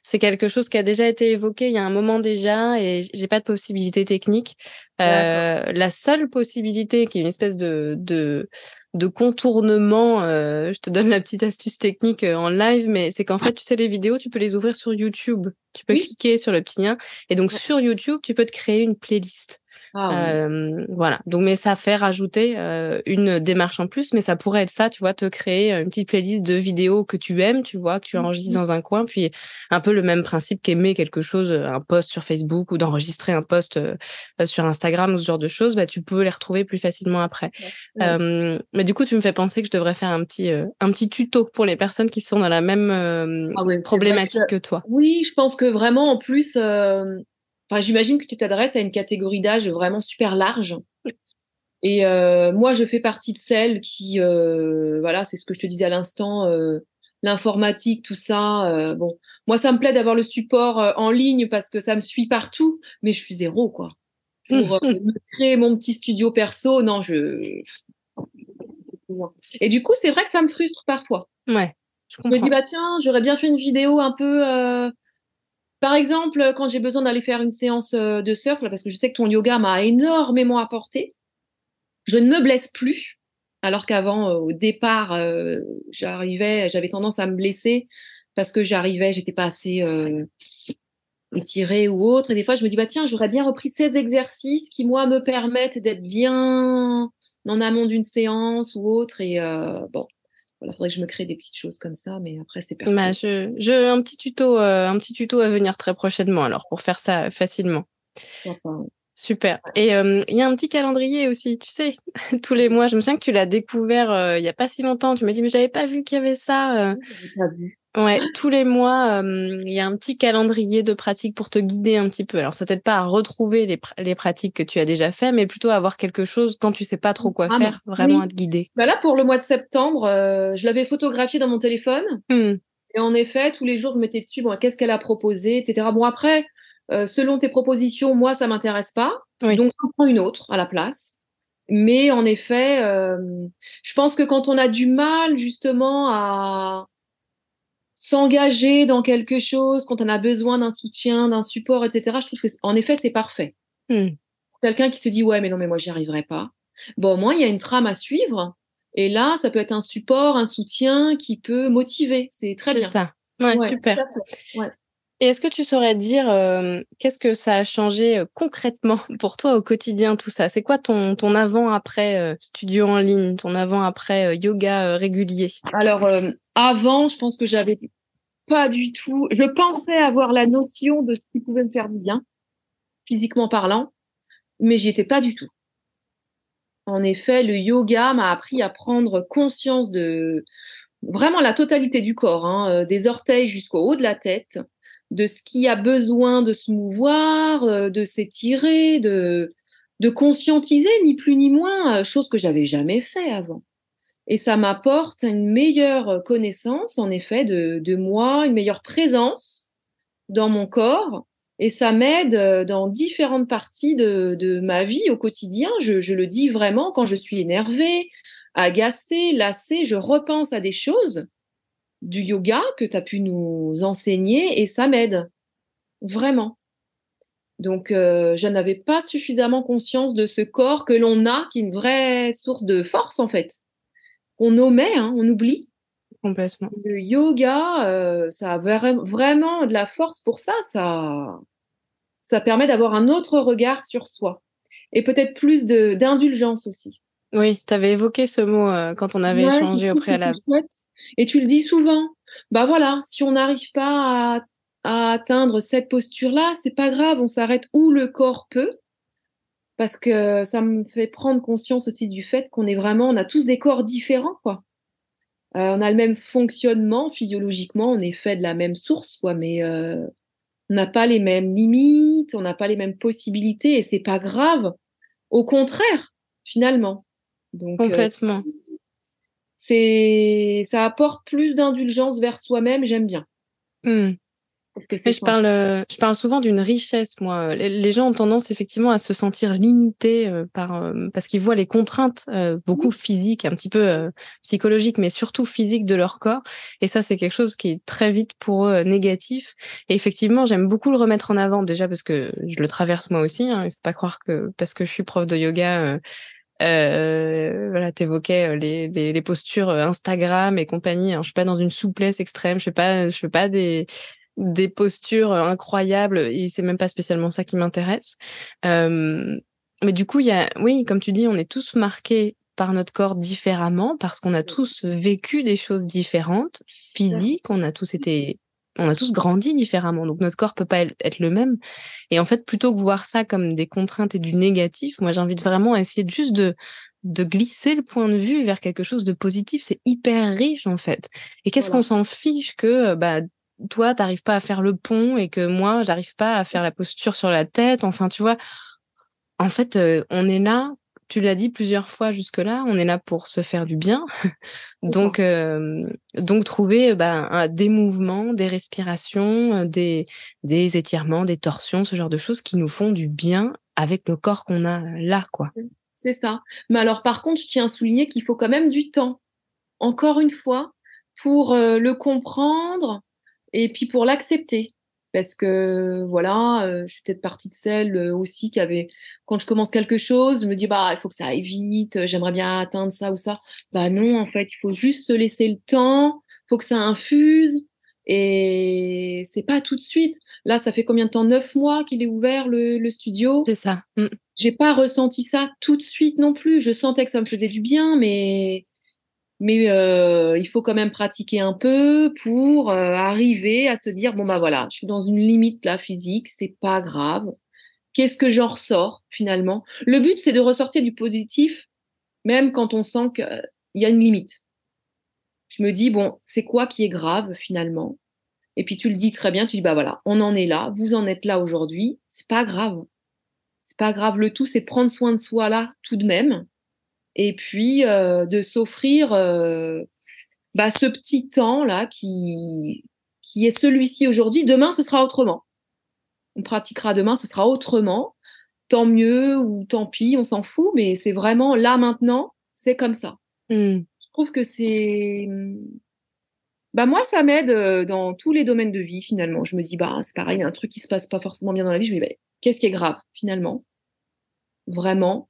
S1: C'est quelque chose qui a déjà été évoqué il y a un moment déjà et j'ai pas de possibilité technique. Euh, la seule possibilité qui est une espèce de, de, de contournement, euh, je te donne la petite astuce technique euh, en live, mais c'est qu'en fait, tu sais, les vidéos, tu peux les ouvrir sur YouTube. Tu peux cliquer sur le petit lien et donc sur YouTube, tu peux te créer une playlist. Ah voilà. Donc, mais ça fait rajouter une démarche en plus, mais ça pourrait être ça, tu vois, te créer une petite playlist de vidéos que tu aimes, tu vois, que tu enregistres mmh dans un coin, puis un peu le même principe qu'aimer quelque chose, un post sur Facebook ou d'enregistrer un post sur Instagram ou ce genre de choses, bah, tu peux les retrouver plus facilement après. mais du coup, tu me fais penser que je devrais faire un petit, un petit tuto pour les personnes qui sont dans la même ah problématique que... toi.
S2: Oui, je pense que vraiment, en plus, j'imagine que tu t'adresses à une catégorie d'âge vraiment super large. Et euh, moi, je fais partie de celles qui, euh, voilà, c'est ce que je te disais à l'instant, euh, l'informatique, tout ça. bon, moi, ça me plaît d'avoir le support en ligne parce que ça me suit partout, mais je suis zéro, quoi. Pour me créer mon petit studio perso, non, je. Et du coup, c'est vrai que ça me frustre parfois.
S1: Ouais.
S2: Je, je me dis, bah tiens, j'aurais bien fait une vidéo un peu par exemple, quand j'ai besoin d'aller faire une séance euh, de surf, parce que je sais que ton yoga m'a énormément apporté, je ne me blesse plus. Alors qu'avant, euh, au départ, euh, j'arrivais, j'avais tendance à me blesser parce que j'arrivais, j'étais pas assez étirée ou autre. Et des fois, je me dis, bah tiens, j'aurais bien repris ces exercices qui, moi, me permettent d'être bien en amont d'une séance ou autre. Et bon, il faudrait que je me crée des petites choses comme ça, mais après, c'est
S1: personnel. Bah, je, je, un, petit tuto, euh, un petit tuto à venir très prochainement, alors, pour faire ça facilement. Super. Et euh, il y a un petit calendrier aussi, tu sais, tous les mois. Je me souviens que tu l'as découvert euh, il n'y a pas si longtemps. Tu m'as dit, mais j'avais pas vu qu'il y avait ça.
S2: Pas vu.
S1: Ouais, tous les mois, il y a un petit calendrier de pratiques pour te guider un petit peu. Alors, ça t'aide pas à retrouver les, les, pratiques que tu as déjà fait, mais plutôt à avoir quelque chose quand tu sais pas trop quoi faire, vraiment à te guider.
S2: Bah là, pour le mois de septembre, je l'avais photographié dans mon téléphone. Mmh. Et en effet, tous les jours, je mettais dessus, bon, qu'est-ce qu'elle a proposé, etc. Bon, après, selon tes propositions, moi, ça m'intéresse pas. Donc, j'en prends une autre à la place. Mais en effet, je pense que quand on a du mal, justement, à s'engager dans quelque chose quand on a besoin d'un soutien, d'un support, etc. Je trouve que, en effet, c'est parfait. Hmm. Quelqu'un qui se dit ouais, mais non, mais moi, j'y arriverai pas. Bon, au moins, il y a une trame à suivre. Et là, ça peut être un support, un soutien qui peut motiver. C'est très bien.
S1: C'est ça. Ouais, super. Et est-ce que tu saurais dire euh, qu'est-ce que ça a changé euh, concrètement pour toi au quotidien, tout ça? C'est quoi ton, avant-après euh, studio en ligne, ton avant-après yoga régulier?
S2: Alors, avant, je pense que j'avais pas du tout. Je pensais avoir la notion de ce qui pouvait me faire du bien, physiquement parlant, mais j'y étais pas du tout. En effet, le yoga m'a appris à prendre conscience de vraiment la totalité du corps, hein, des orteils jusqu'au haut de la tête, de ce qui a besoin de se mouvoir, euh, de s'étirer, de, de conscientiser, ni plus ni moins, euh, chose que j'avais jamais fait avant. Et ça m'apporte une meilleure connaissance, en effet, de, moi, une meilleure présence dans mon corps. Et ça m'aide euh, dans différentes parties de, ma vie au quotidien. Je, je, le dis vraiment quand je suis énervée, agacée, lassée, je repense à des choses du yoga que tu as pu nous enseigner et ça m'aide vraiment. Donc, euh, je n'avais pas suffisamment conscience de ce corps que l'on a, qui est une vraie source de force en fait. On omet, hein, on oublie.
S1: Complètement.
S2: Le yoga, euh, ça a vraiment de la force pour ça. Ça, ça permet d'avoir un autre regard sur soi et peut-être plus d'indulgence aussi.
S1: Oui, tu avais évoqué ce mot euh, quand on avait échangé au préalable.
S2: Et tu le dis souvent. Bah voilà, si on n'arrive pas à, atteindre cette posture-là, c'est pas grave, on s'arrête où le corps peut. Parce que ça me fait prendre conscience aussi du fait qu'on est vraiment, on a tous des corps différents, quoi. Euh, on a le même fonctionnement physiologiquement, on est fait de la même source, quoi, mais euh, on n'a pas les mêmes limites, on n'a pas les mêmes possibilités, et c'est pas grave. Au contraire, finalement.
S1: Donc, euh, Complètement
S2: c'est ça apporte plus d'indulgence vers soi-même. J'aime bien.
S1: Mmh. que je parle, euh, je parle souvent d'une richesse, moi. Les, gens ont tendance effectivement à se sentir limités euh, par, euh, parce qu'ils voient les contraintes, beaucoup physiques, un petit peu psychologiques, mais surtout physiques de leur corps. Et ça, c'est quelque chose qui est très vite pour eux négatif. Et effectivement, j'aime beaucoup le remettre en avant, déjà parce que je le traverse moi aussi. Hein. Il faut pas croire que parce que je suis prof de yoga, euh, voilà, t'évoquais euh, les, les, les, postures euh, Instagram et compagnie. Hein. Je suis pas dans une souplesse extrême. Je fais pas, je fais pas des des postures incroyables. Et c'est même pas spécialement ça qui m'intéresse. Euh, mais du coup, il y a, oui, comme tu dis, on est tous marqués par notre corps différemment parce qu'on a tous vécu des choses différentes, physiques. On a tous été on a tous grandi différemment, donc notre corps peut pas être le même. Et en fait, plutôt que voir ça comme des contraintes et du négatif, moi j'invite vraiment à essayer juste de de glisser le point de vue vers quelque chose de positif. C'est hyper riche en fait. Et qu'est-ce qu'on s'en fiche que bah toi t'arrives pas à faire le pont et que moi j'arrive pas à faire la posture sur la tête. Enfin tu vois, en fait euh, on est là tu l'as dit plusieurs fois jusque-là, on est là pour se faire du bien. donc, euh, donc trouver bah, des mouvements, des respirations, euh, des, des étirements, des torsions, ce genre de choses qui nous font du bien avec le corps qu'on a là, quoi.
S2: C'est ça. Mais alors, par contre, je tiens à souligner qu'il faut quand même du temps. Encore une fois, pour euh, le comprendre et puis pour l'accepter parce que voilà, euh, je suis peut-être partie de celle euh, aussi qui avait, quand je commence quelque chose, je me dis bah il faut que ça aille vite, euh, j'aimerais bien atteindre ça ou ça. Bah non, en fait, il faut juste se laisser le temps, faut que ça infuse et c'est pas tout de suite. Là, ça fait combien de temps? Neuf mois qu'il est ouvert le, le studio.
S1: C'est ça. Mm.
S2: J'ai pas ressenti ça tout de suite non plus. Je sentais que ça me faisait du bien, mais mais euh, il faut quand même pratiquer un peu pour euh, arriver à se dire bon bah voilà, je suis dans une limite là physique, c'est pas grave. Qu'est-ce que j'en ressors finalement? Le but c'est de ressortir du positif, même quand on sent qu'il y a une limite. Je me dis bon, c'est quoi qui est grave finalement? Et puis tu le dis très bien, tu dis bah voilà, on en est là, vous en êtes là aujourd'hui, c'est pas grave. C'est pas grave, le tout c'est prendre soin de soi là tout de même et puis euh, de s'offrir euh, bah, ce petit temps là qui qui est celui-ci aujourd'hui. Demain, ce sera autrement. On pratiquera demain, ce sera autrement. Tant mieux ou tant pis, on s'en fout, mais c'est vraiment là maintenant, c'est comme ça. Mmh. Je trouve que c'est bah moi, ça m'aide dans tous les domaines de vie finalement. Je me dis, bah c'est pareil, il y a un truc qui se passe pas forcément bien dans la vie. Je me dis, bah, qu'est-ce qui est grave finalement? Vraiment,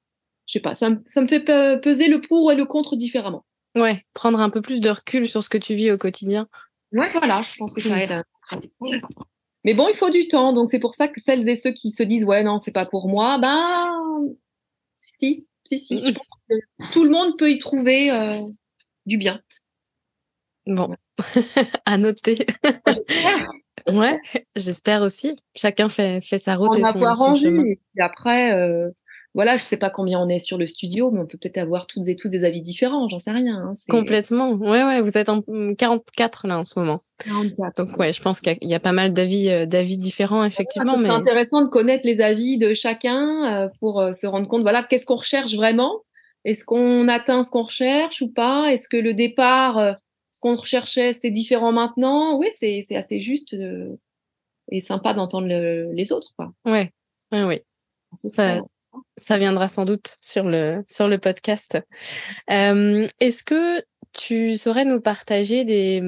S2: je sais pas, ça, ça me fait peser le pour et le contre différemment.
S1: Ouais, prendre un peu plus de recul sur ce que tu vis au quotidien.
S2: Ouais, voilà, je pense que ça aide. Mais bon, il faut du temps, donc c'est pour ça que celles et ceux qui se disent ouais non c'est pas pour moi, ben si si si, je pense que tout le monde peut y trouver euh, du bien.
S1: Bon, à noter. ouais, j'espère aussi. Chacun fait, fait sa route
S2: on et son, pas rendu. Et après, euh, voilà, je sais pas combien on est sur le studio, mais on peut peut-être avoir toutes et tous des avis différents, j'en sais rien. Hein,
S1: Complètement. Ouais, ouais, vous êtes en 44 là en ce moment.
S2: 44.
S1: Donc ouais, je pense qu'il y, a pas mal d'avis euh, d'avis différents effectivement.
S2: C'est intéressant de connaître les avis de chacun euh, pour euh, se rendre compte, voilà, qu'est-ce qu'on recherche vraiment? Est-ce qu'on atteint ce qu'on recherche ou pas? Est-ce que le départ, ce qu'on recherchait, c'est différent maintenant? Oui, c'est assez juste et sympa d'entendre les autres, quoi.
S1: Ouais, ouais, ouais. Ça, ça viendra sans doute sur le, sur le podcast. Est-ce que tu saurais nous partager des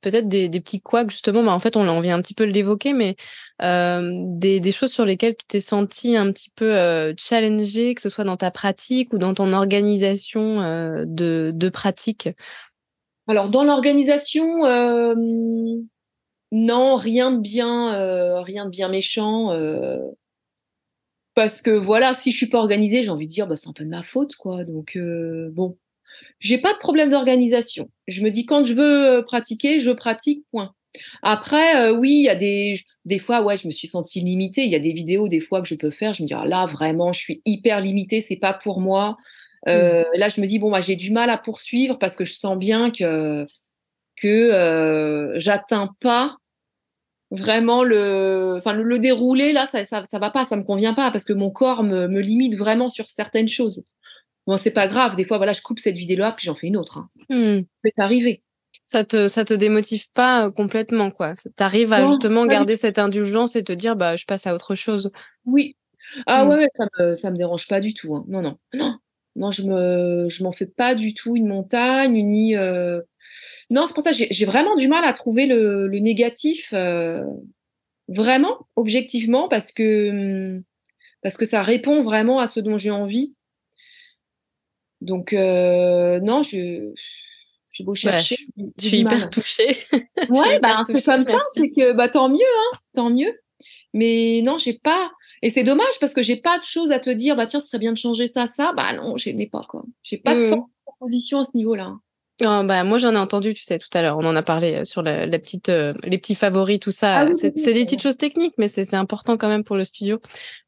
S1: peut-être des, petits couacs justement? Bah, en fait on, vient un petit peu le d'évoquer mais des, des, choses sur lesquelles tu t'es senti un petit peu euh, challengé que ce soit dans ta pratique ou dans ton organisation de, de pratique?
S2: Alors dans l'organisation non rien de bien rien de bien méchant parce que voilà, si je suis pas organisée, j'ai envie de dire, bah, c'est un peu de ma faute, quoi. Donc euh, bon, j'ai pas de problème d'organisation. Je me dis quand je veux euh, pratiquer, je pratique. Point. Après, euh, oui, il y a des des fois, ouais, je me suis sentie limitée. Il y a des vidéos des fois que je peux faire. Je me dis ah, là vraiment, je suis hyper limitée, c'est pas pour moi. Euh, mmh. Là, je me dis bon, bah, j'ai du mal à poursuivre parce que je sens bien que que euh, j'atteins pas vraiment le, enfin le, dérouler là, ça, ça, ça va pas, ça me convient pas parce que mon corps me, me limite vraiment sur certaines choses. Bon, c'est pas grave. Des fois, voilà, je coupe cette vidéo-là puis j'en fais une autre. Hein. Ça arriver.
S1: Ça te, ça te démotive pas euh, complètement, quoi. T'arrives à justement garder cette indulgence et te dire, bah, je passe à autre chose.
S2: Oui. Ah hmm. ouais, ça me, ça me dérange pas du tout. Hein. Non, non, non, non, je me, je m'en fais pas du tout une montagne, ni. Euh, non, c'est pour ça que j'ai vraiment du mal à trouver le, négatif, euh, vraiment, objectivement, parce que, parce que ça répond vraiment à ce dont j'ai envie. Donc, euh, non, je. J'ai beau chercher.
S1: je, suis hyper touchée.
S2: ouais, bah, c'est comme ça, c'est que bah, tant mieux, hein, tant mieux. Mais non, j'ai pas. Et c'est dommage parce que j'ai pas de choses à te dire, bah tiens, ce serait bien de changer ça, ça. Bah non, je n'ai pas, quoi. J'ai pas de mmh. proposition à ce niveau-là.
S1: Oh, bah, moi, j'en ai entendu, tu sais, tout à l'heure. On en a parlé euh, sur la, petite, euh, les petits favoris, tout ça. Ah c'est des petites choses techniques, mais c'est important quand même pour le studio.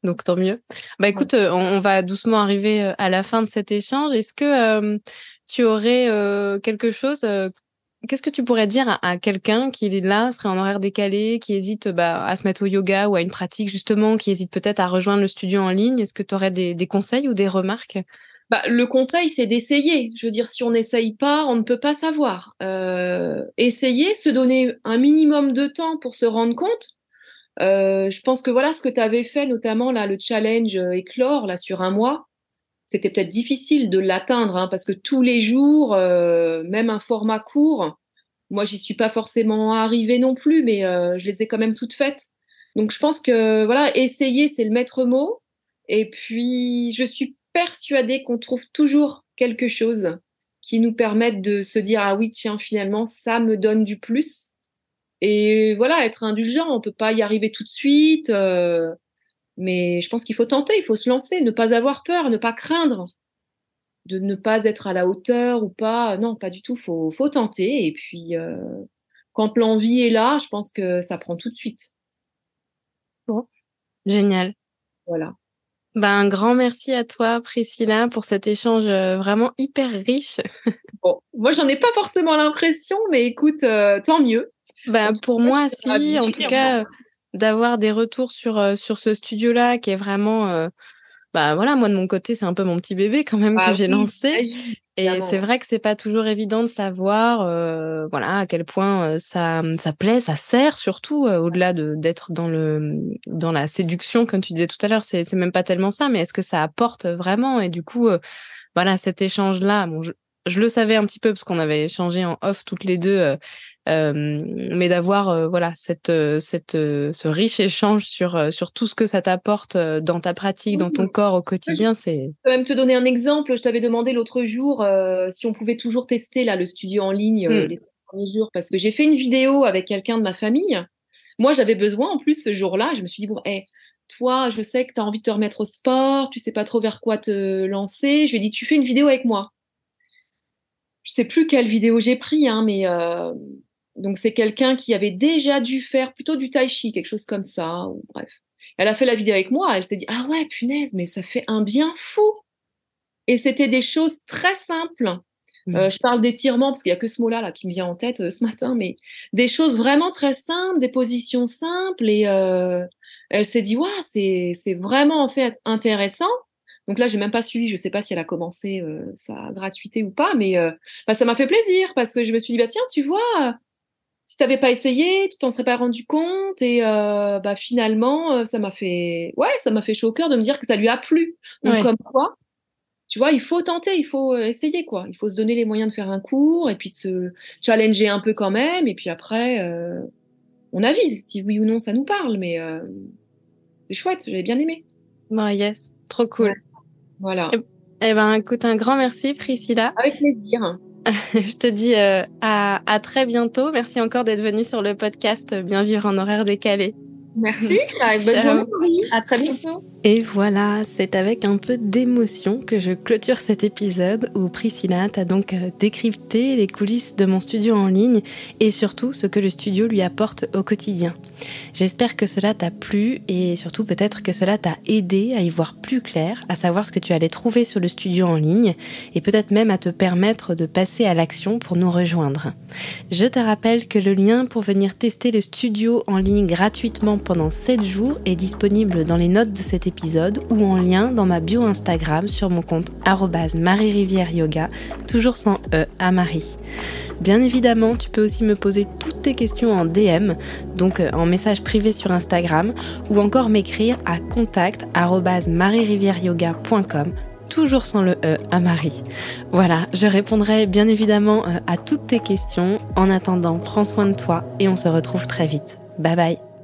S1: Donc, tant mieux. Bah, écoute, euh, on, va doucement arriver à la fin de cet échange. Est-ce que tu aurais quelque chose Qu'est-ce que tu pourrais dire à, quelqu'un qui là serait en horaire décalé, qui hésite bah, à se mettre au yoga ou à une pratique justement, qui hésite peut-être à rejoindre le studio en ligne? Est-ce que tu aurais des conseils ou des remarques?
S2: Bah, le conseil, c'est d'essayer. Je veux dire, si on n'essaye pas, on ne peut pas savoir. Euh, essayer, se donner un minimum de temps pour se rendre compte. Euh, je pense que voilà ce que tu avais fait, notamment là, le challenge euh, éclore là sur un mois. C'était peut-être difficile de l'atteindre hein, parce que tous les jours, même un format court, moi j'y suis pas forcément arrivée non plus, mais je les ai quand même toutes faites. Donc je pense que voilà, essayer c'est le maître mot. Et puis je suis persuadée qu'on trouve toujours quelque chose qui nous permette de se dire ah oui tiens finalement ça me donne du plus. Et voilà être indulgent on peut pas y arriver tout de suite euh, mais je pense qu'il faut tenter il faut se lancer ne pas avoir peur ne pas craindre de ne pas être à la hauteur ou pas non pas du tout faut faut tenter. Et puis euh, quand l'envie est là je pense que ça prend tout de suite.
S1: Bon génial.
S2: Voilà
S1: ben, un grand merci à toi, Priscilla, pour cet échange euh, vraiment hyper riche.
S2: bon, moi, j'en ai pas forcément l'impression, mais écoute, euh, tant mieux.
S1: Ben, pour moi, si, en tout cas, d'avoir des retours sur, euh, sur ce studio-là, qui est vraiment bah voilà, moi de mon côté, c'est un peu mon petit bébé quand même que bah j'ai lancé. Et c'est vrai que c'est pas toujours évident de savoir, euh, voilà, à quel point euh, ça, ça plaît, ça sert surtout euh, au-delà de d'être dans le dans la séduction, comme tu disais tout à l'heure. C'est c'est même pas tellement ça, mais est-ce que ça apporte vraiment? Et du coup, voilà, cet échange-là, bon, je le savais un petit peu parce qu'on avait échangé en off toutes les deux, mais d'avoir voilà cette, cette, ce riche échange sur, sur tout ce que ça t'apporte dans ta pratique, dans ton corps au quotidien, c'est.
S2: Je peux même te donner un exemple. Je t'avais demandé l'autre jour si on pouvait toujours tester là le studio en ligne mmh. les premiers jours parce que j'ai fait une vidéo avec quelqu'un de ma famille. Moi, j'avais besoin en plus ce jour-là. Je me suis dit bon, hey, toi, je sais que tu as envie de te remettre au sport, tu sais pas trop vers quoi te lancer. Je lui ai dit, tu fais une vidéo avec moi. Je sais plus quelle vidéo j'ai pris, hein, mais euh, donc c'est quelqu'un qui avait déjà dû faire plutôt du tai chi, quelque chose comme ça, ou bref. Elle a fait la vidéo avec moi, elle s'est dit, ah ouais, punaise, mais ça fait un bien fou. Et c'était des choses très simples. Mmh. Euh, je parle d'étirement parce qu'il n'y a que ce mot-là là, qui me vient en tête euh, ce matin, mais des choses vraiment très simples, des positions simples et elle s'est dit, waouh, c'est, vraiment en fait intéressant. Donc là, j'ai même pas suivi, je ne sais pas si elle a commencé euh, sa gratuité ou pas, mais euh, bah, ça m'a fait plaisir parce que je me suis dit, bah tiens, tu vois, si tu n'avais pas essayé, tu t'en serais pas rendu compte et euh, bah, finalement, ça m'a fait, ouais, ça m'a fait chaud au cœur de me dire que ça lui a plu. Donc comme quoi, tu vois, il faut tenter, il faut essayer quoi. Il faut se donner les moyens de faire un cours et puis de se challenger un peu quand même et puis après on avise si oui ou non ça nous parle, mais euh, c'est chouette, j'avais bien aimé.
S1: Bon, yes, trop cool.
S2: Voilà.
S1: Eh, eh, ben, écoute, un grand merci, Priscilla.
S2: Avec plaisir.
S1: Je te dis euh, à, à très bientôt. Merci encore d'être venue sur le podcast Bien vivre en horaire décalé.
S2: Merci. Bonne journée. À très bientôt.
S1: Et voilà, c'est avec un peu d'émotion que je clôture cet épisode où Priscilla t'a donc euh, décrypté les coulisses de mon studio en ligne et surtout ce que le studio lui apporte au quotidien. J'espère que cela t'a plu et surtout peut-être que cela t'a aidé à y voir plus clair, à savoir ce que tu allais trouver sur le studio en ligne et peut-être même à te permettre de passer à l'action pour nous rejoindre. Je te rappelle que le lien pour venir tester le studio en ligne gratuitement pendant 7 jours est disponible dans les notes de cet épisode ou en lien dans ma bio Instagram sur mon compte Marie Rivière Yoga, toujours sans E à Marie. Bien évidemment, tu peux aussi me poser toutes tes questions en DM, donc euh, en message privé sur Instagram, ou encore m'écrire à contact toujours sans le E à Marie. Voilà, je répondrai bien évidemment euh, à toutes tes questions. En attendant, prends soin de toi et on se retrouve très vite. Bye bye